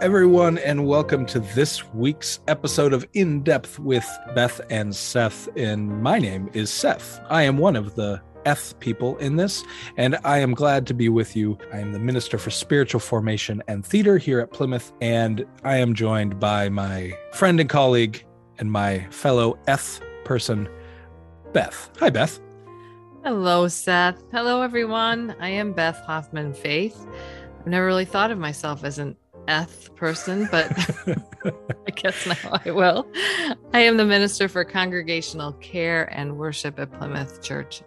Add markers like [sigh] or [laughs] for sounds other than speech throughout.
Everyone, and welcome to this week's episode of In Depth with Beth and Seth. And my name is Seth. I am one of the Eth people in this, and I am glad to be with you. I am the Minister for Spiritual Formation and Theater here at Plymouth, and I am joined by my friend and colleague and my fellow Eth person, Beth. Hi, Beth. Hello, Seth. Hello, everyone. I am Beth Hoffman Faith. I've never really thought of myself as an eth person, but [laughs] I guess now I will. I am the minister for congregational care and worship at Plymouth Church.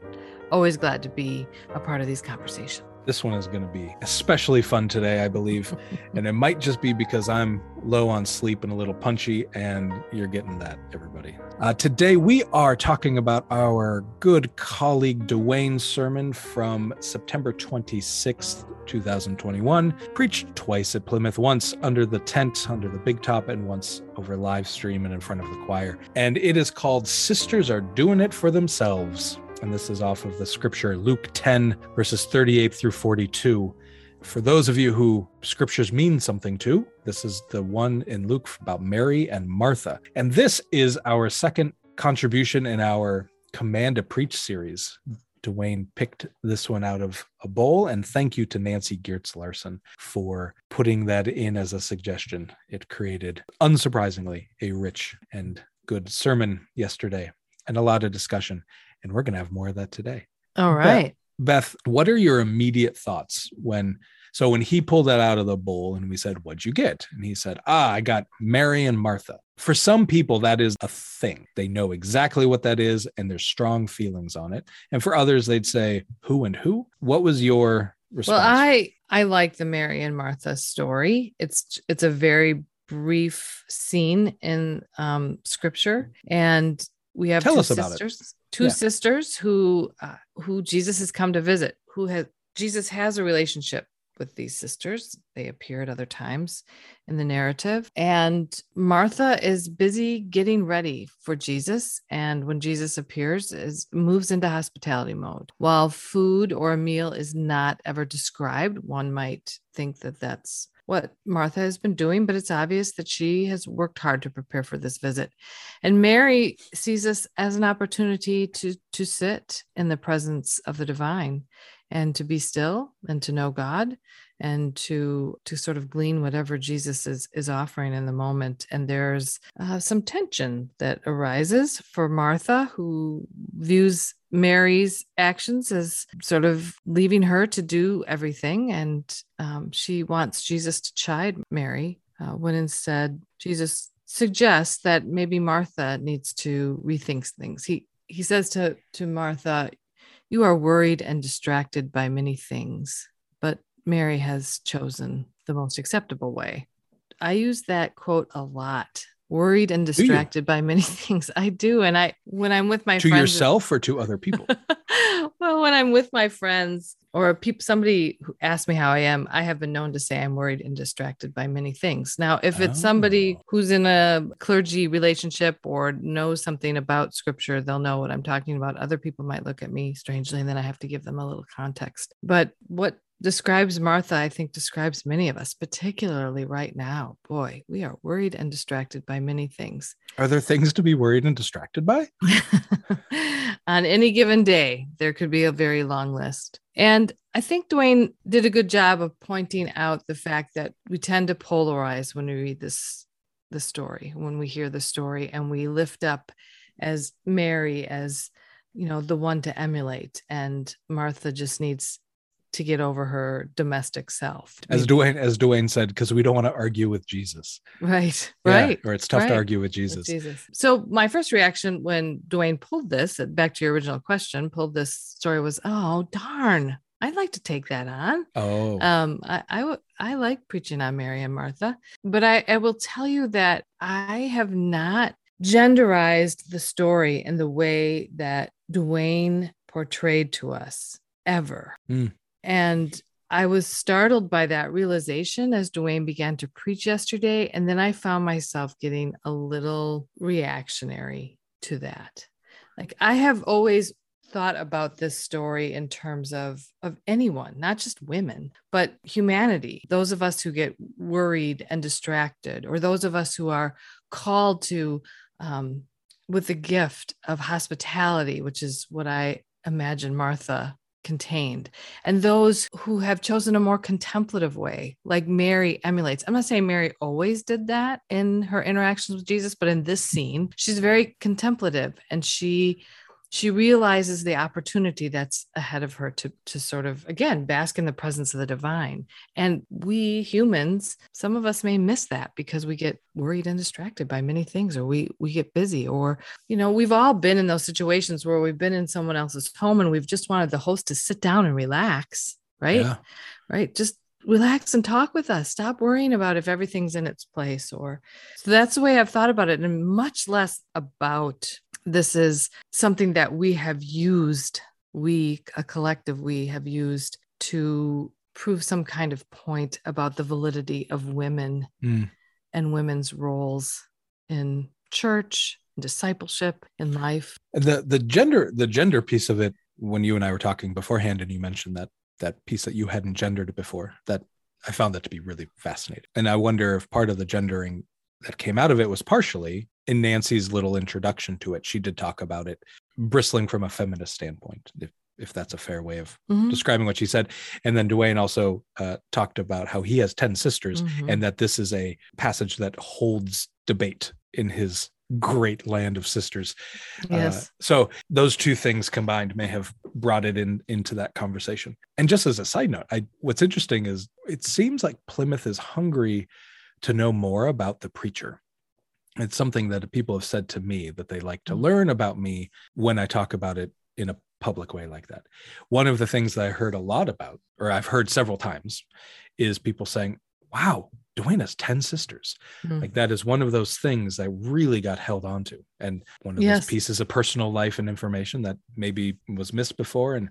Always glad to be a part of these conversations. This one is going to be especially fun today, I believe. [laughs] and it might just be because I'm low on sleep and a little punchy, and you're getting that, everybody. Uh, today, we are talking about our good colleague Dwayne's sermon from September 26th, 2021, preached twice at Plymouth, once under the tent, under the big top, and once over live stream and in front of the choir. And it is called Sisters Are Doing It for Themselves and this is off of the scripture Luke 10, verses 38 through 42. For those of you who scriptures mean something to, this is the one in Luke about Mary and Martha. And this is our second contribution in our Command to Preach series. Dwayne picked this one out of a bowl, and thank you to Nancy Geertz Larson for putting that in as a suggestion. It created, unsurprisingly, a rich and good sermon yesterday and a lot of discussion and we're going to have more of that today. All right. Beth, Beth, what are your immediate thoughts when so when he pulled that out of the bowl and we said, What'd you get? And he said, Ah, I got Mary and Martha. For some people, that is a thing. They know exactly what that is and there's strong feelings on it. And for others, they'd say, Who and who? What was your response? Well, I I like the Mary and Martha story. It's it's a very brief scene in um, scripture and we have Tell two us about sisters, it. two Yeah. sisters who uh, who Jesus has come to visit. Who has Jesus has a relationship with these sisters. They appear at other times in the narrative, and Martha is busy getting ready for Jesus. And when Jesus appears, is moves into hospitality mode. While food or a meal is not ever described, one might think that that's what Martha has been doing, but it's obvious that she has worked hard to prepare for this visit. And Mary sees this as an opportunity to to sit in the presence of the divine and to be still and to know God and to to sort of glean whatever Jesus is is offering in the moment. And there's uh, some tension that arises for Martha, who views Mary's actions as sort of leaving her to do everything, and um, she wants Jesus to chide Mary uh, when instead Jesus suggests that maybe Martha needs to rethink things. He he says to to Martha, "You are worried and distracted by many things, but Mary has chosen the most acceptable way." I use that quote a lot. Worried and distracted by many [laughs] things. I do, and I when I'm with my to friends, yourself or to other people? [laughs] well, when I'm with my friends or people, somebody who asks me how I am, I have been known to say I'm worried and distracted by many things. Now, if it's somebody Oh. who's in a clergy relationship or knows something about scripture, they'll know what I'm talking about. Other people might look at me strangely, and then I have to give them a little context. But what describes Martha, I think, describes many of us, particularly right now. Boy, we are worried and distracted by many things. Are there things to be worried and distracted by? [laughs] on any given day, there could be a very long list. And I think Dwayne did a good job of pointing out the fact that we tend to polarize when we read this the story, when we hear the story, and we lift up as Mary as you know the one to emulate, and Martha just needs to get over her domestic self. As Dwayne, as Dwayne said, because we don't want to argue with Jesus. right, Yeah, right. Or it's tough to argue with with Jesus. Jesus. So my first reaction when Dwayne pulled this, uh, back to your original question, pulled this story was, oh darn, I'd like to take that on. Oh, Um, I I I like preaching on Mary and Martha, but I, I will tell you that I have not genderized the story in the way that Dwayne portrayed to us ever. Hmm. And I was startled by that realization as Dwayne began to preach yesterday. And then I found myself getting a little reactionary to that. Like I have always thought about this story in terms of of anyone, not just women, but humanity. Those of us who get worried and distracted, or those of us who are called to um, with the gift of hospitality, which is what I imagine Martha contained. And those who have chosen a more contemplative way like mary emulates. I'm not saying mary always did that in her interactions with jesus but in this scene she's very contemplative and she she realizes the opportunity that's ahead of her to to sort of again bask in the presence of the divine. And we humans some of us may miss that because we get worried and distracted by many things or we we get busy or you know we've all been in those situations where we've been in someone else's home and we've just wanted the host to sit down and relax right? Yeah. right? Just relax and talk with us. Stop worrying about if everything's in its place or so that's the way i've thought about it and much less about this is something that we have used, we, a collective, we have used to prove some kind of point about the validity of women mm. and women's roles in church, discipleship, in life. The the gender the gender piece of it when you and I were talking beforehand and you mentioned that that piece that you hadn't gendered before that I found that to be really fascinating. And I wonder if part of the gendering that came out of it was partially in Nancy's little introduction to it, she did talk about it bristling from a feminist standpoint, if, if that's a fair way of mm-hmm. describing what she said. And then Duane also uh, talked about how he has 10 sisters mm-hmm. and that this is a passage that holds debate in his great land of sisters. Uh, yes. Uh, so those two things combined may have brought it in into that conversation. And just as a side note, I what's interesting is it seems like Plymouth is hungry to know more about the preacher it's something that people have said to me that they like to mm. learn about me when I talk about it in a public way like that. One of the things that I heard a lot about, or I've heard several times, is people saying, Wow, Duane has 10 sisters. Mm. Like that is one of those things I really got held onto. And one of yes. those pieces of personal life and information that maybe was missed before. And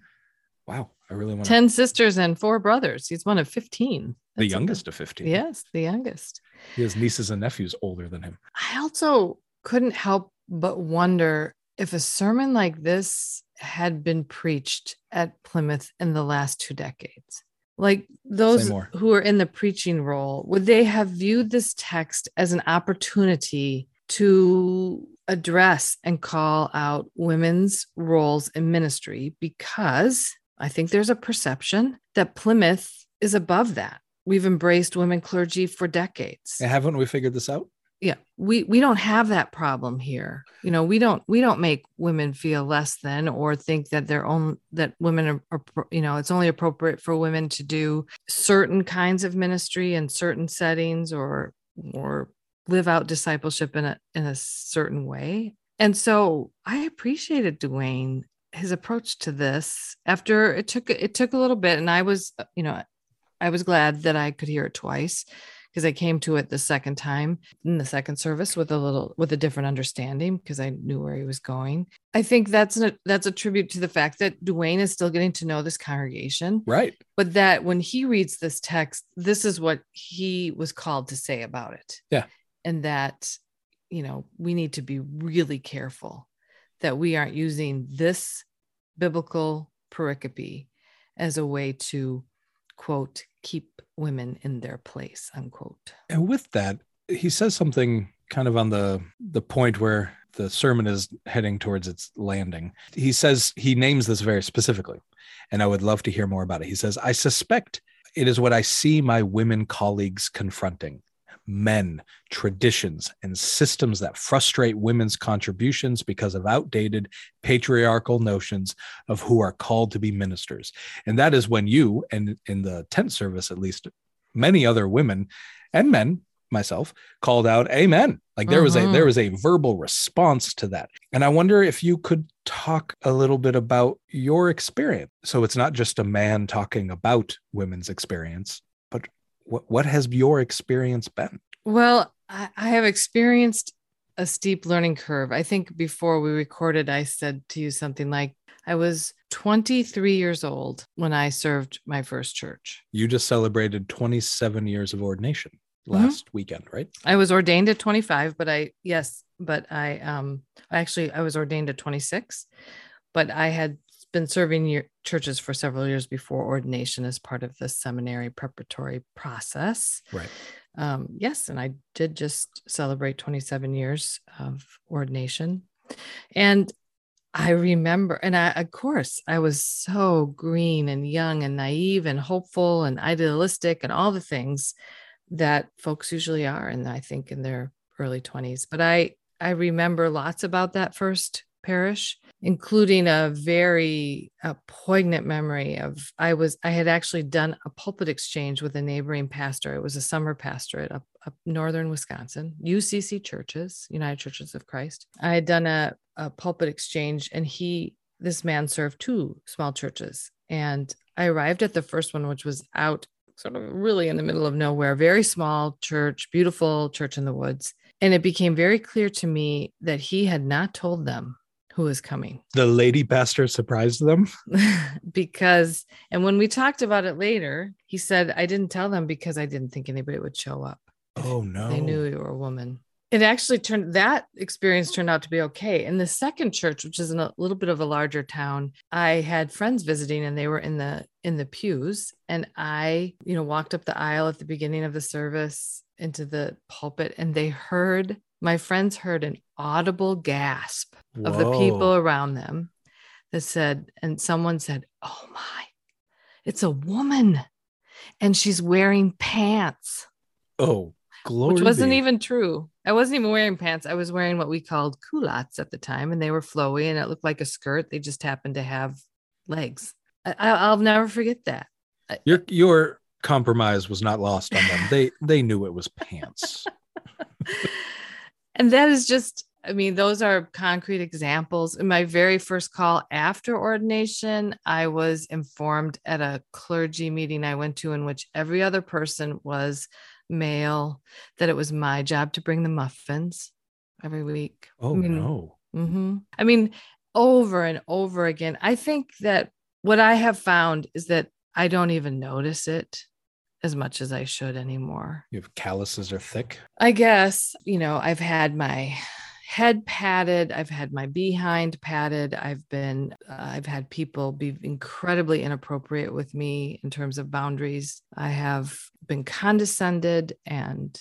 wow, I really want 10 sisters and four brothers. He's one of 15. That's the youngest of 15. Yes, the youngest. He has nieces and nephews older than him. I also couldn't help but wonder if a sermon like this had been preached at Plymouth in the last two decades. Like those who are in the preaching role, would they have viewed this text as an opportunity to address and call out women's roles in ministry? Because I think there's a perception that Plymouth is above that we've embraced women clergy for decades. Haven't we figured this out? Yeah, we we don't have that problem here. You know, we don't we don't make women feel less than or think that their own that women are, are you know it's only appropriate for women to do certain kinds of ministry in certain settings or or live out discipleship in a in a certain way. And so I appreciated Dwayne his approach to this after it took it took a little bit and I was you know I was glad that I could hear it twice because I came to it the second time in the second service with a little with a different understanding because I knew where he was going. I think that's a that's a tribute to the fact that Dwayne is still getting to know this congregation. Right. But that when he reads this text, this is what he was called to say about it. Yeah. And that, you know, we need to be really careful that we aren't using this biblical pericope as a way to quote keep women in their place unquote. And with that he says something kind of on the the point where the sermon is heading towards its landing. He says he names this very specifically and i would love to hear more about it. He says i suspect it is what i see my women colleagues confronting men, traditions, and systems that frustrate women's contributions because of outdated patriarchal notions of who are called to be ministers. And that is when you, and in the tent service at least, many other women and men, myself, called out amen. Like there was a there mm-hmm. was a verbal response to that. And I wonder if you could talk a little bit about your experience. So it's not just a man talking about women's experience, what, what has your experience been? Well, I, I have experienced a steep learning curve. I think before we recorded, I said to you something like, I was 23 years old when I served my first church. You just celebrated 27 years of ordination mm-hmm. last mm-hmm. weekend, right? I was ordained at 25, but I, yes, but I, um, actually, I was ordained at 26, but I had been serving your churches for several years before ordination as part of the seminary preparatory process. Right. Um, yes, and I did just celebrate 27 years of ordination. And I remember, and I, of course, I was so green and young and naive and hopeful and idealistic and all the things that folks usually are. And I think in their early 20s, but I, I remember lots about that first parish, including a very a poignant memory of I was I had actually done a pulpit exchange with a neighboring pastor. It was a summer pastorate up, up northern Wisconsin, UCC churches, United Churches of Christ. I had done a, a pulpit exchange, and he this man served two small churches, and I arrived at the first one, which was out sort of really in the middle of nowhere, very small church, beautiful church in the woods. And it became very clear to me that he had not told them who was coming. [laughs] The lady pastor surprised them because, and when we talked about it later, he said, I didn't tell them because I didn't think anybody would show up. Oh, no. They knew you were a woman. It actually turned that experience turned out to be okay. In the second church, which is in a little bit of a larger town, I had friends visiting and they were in the in the pews and I, you know, walked up the aisle at the beginning of the service into the pulpit and they heard my friends heard an audible gasp Whoa. of the people around them that said, and someone said, Oh my, it's a woman and she's wearing pants. Oh, glory. Which wasn't even true. I wasn't even wearing pants. I was wearing what we called culottes at the time, and they were flowy and it looked like a skirt. They just happened to have legs. I, will never forget that. Your your compromise was not lost on them. They they knew it was pants. [laughs] and that is just I mean, those are concrete examples. In my very first call after ordination, I was informed at a clergy meeting I went to, in which every other person was male, that it was my job to bring the muffins every week. Oh, I mean, no. Mm-hmm. I mean, over and over again. I think that what I have found is that I don't even notice it as much as I should anymore. Your calluses are thick. I guess, you know, I've had my head patted, I've had my behind patted, I've been uh, I've had people be incredibly inappropriate with me in terms of boundaries. I have been condescended and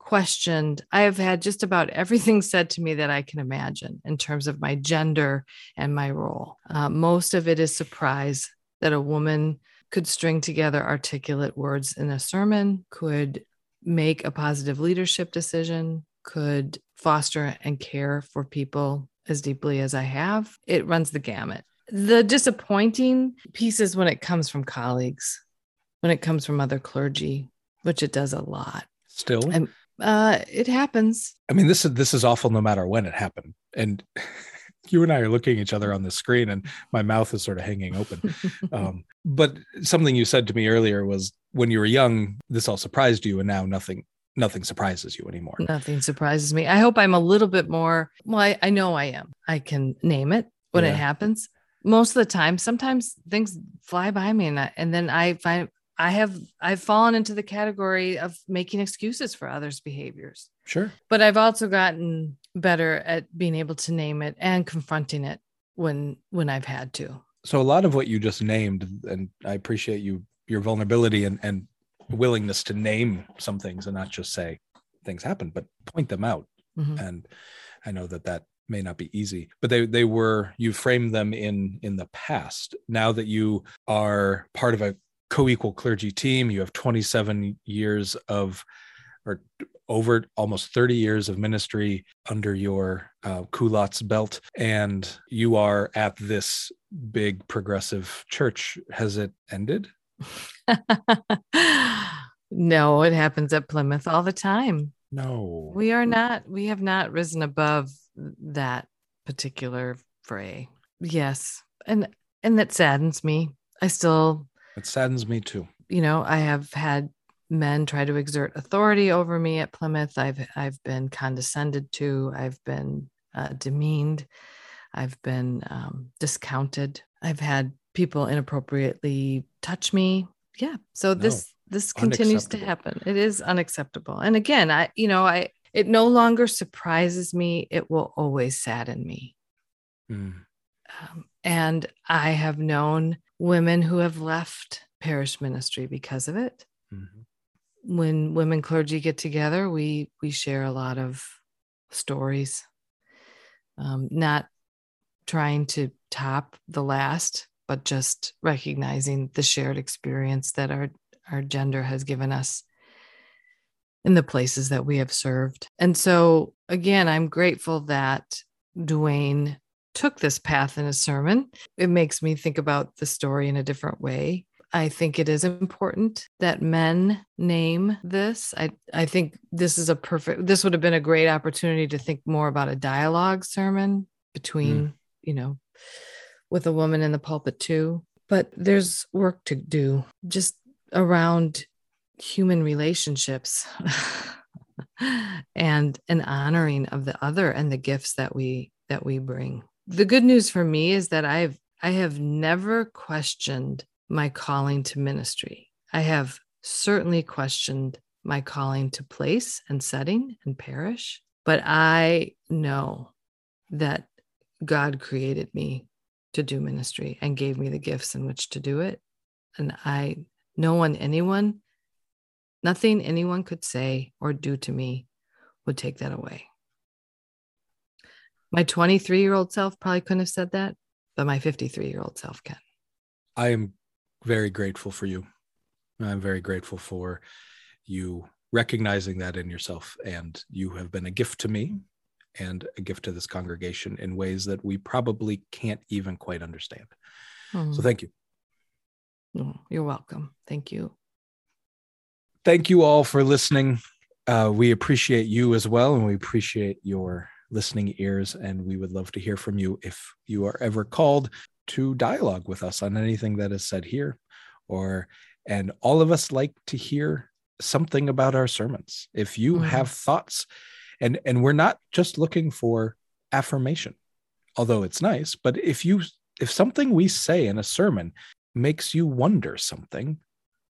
questioned. I have had just about everything said to me that I can imagine in terms of my gender and my role. Uh, most of it is surprise that a woman could string together articulate words in a sermon, could make a positive leadership decision, could foster and care for people as deeply as I have. It runs the gamut. The disappointing piece is when it comes from colleagues, when it comes from other clergy, which it does a lot. Still, and uh, it happens. I mean, this is this is awful no matter when it happened, and [laughs] you and I are looking at each other on the screen, and my mouth is sort of hanging open. [laughs] um, but something you said to me earlier was when you were young, this all surprised you, and now nothing nothing surprises you anymore. Nothing surprises me. I hope I'm a little bit more. Well, I, I know I am. I can name it when yeah. it happens. Most of the time, sometimes things fly by me, and I, and then I find I have I've fallen into the category of making excuses for others' behaviors. Sure. But I've also gotten better at being able to name it and confronting it when when I've had to. So a lot of what you just named, and I appreciate you your vulnerability and and willingness to name some things and not just say things happen, but point them out. Mm-hmm. And I know that that may not be easy, but they they were you framed them in in the past. Now that you are part of a co-equal clergy team, you have 27 years of or over almost 30 years of ministry under your uh, culottes belt, and you are at this big progressive church. Has it ended? [laughs] no, it happens at Plymouth all the time. No, we are not, we have not risen above that particular fray. Yes. And, and that saddens me. I still, it saddens me too. You know, I have had men try to exert authority over me at Plymouth. I've I've been condescended to. I've been uh, demeaned. I've been um, discounted. I've had people inappropriately touch me. Yeah. So this no, this continues to happen. It is unacceptable. And again, I you know I it no longer surprises me. It will always sadden me. Mm. Um, and I have known women who have left parish ministry because of it. Mm-hmm. When women clergy get together, we we share a lot of stories, um, not trying to top the last, but just recognizing the shared experience that our our gender has given us in the places that we have served. And so, again, I'm grateful that Dwayne took this path in his sermon. It makes me think about the story in a different way. I think it is important that men name this. I, I think this is a perfect, this would have been a great opportunity to think more about a dialogue sermon between, mm. you know, with a woman in the pulpit too. But there's work to do just around human relationships [laughs] and an honoring of the other and the gifts that we that we bring the good news for me is that i've i have never questioned my calling to ministry i have certainly questioned my calling to place and setting and parish but i know that god created me to do ministry and gave me the gifts in which to do it and i no one anyone Nothing anyone could say or do to me would take that away. My 23 year old self probably couldn't have said that, but my 53 year old self can. I am very grateful for you. I'm very grateful for you recognizing that in yourself. And you have been a gift to me and a gift to this congregation in ways that we probably can't even quite understand. Mm. So thank you. Oh, you're welcome. Thank you thank you all for listening. Uh, we appreciate you as well, and we appreciate your listening ears. And we would love to hear from you if you are ever called to dialogue with us on anything that is said here, or and all of us like to hear something about our sermons. If you mm-hmm. have thoughts, and and we're not just looking for affirmation, although it's nice, but if you if something we say in a sermon makes you wonder something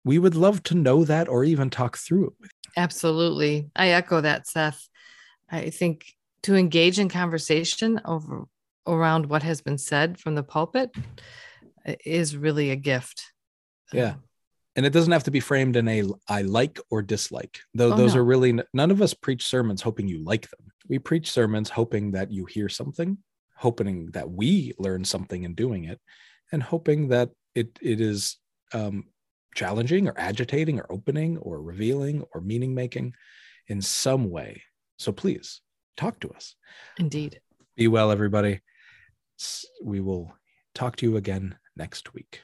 we would love to know that or even talk through it with you. Absolutely. I echo that, Seth. I think to engage in conversation over around what has been said from the pulpit uh, is really a gift. Yeah. And it doesn't have to be framed in a I like or dislike. Though oh, those no. are really none of us preach sermons hoping you like them. We preach sermons hoping that you hear something, hoping that we learn something in doing it, and hoping that it it is um, challenging or agitating or opening or revealing or meaning making in some way. So please talk to us. Indeed. Be well, everybody. We will talk to you again next week.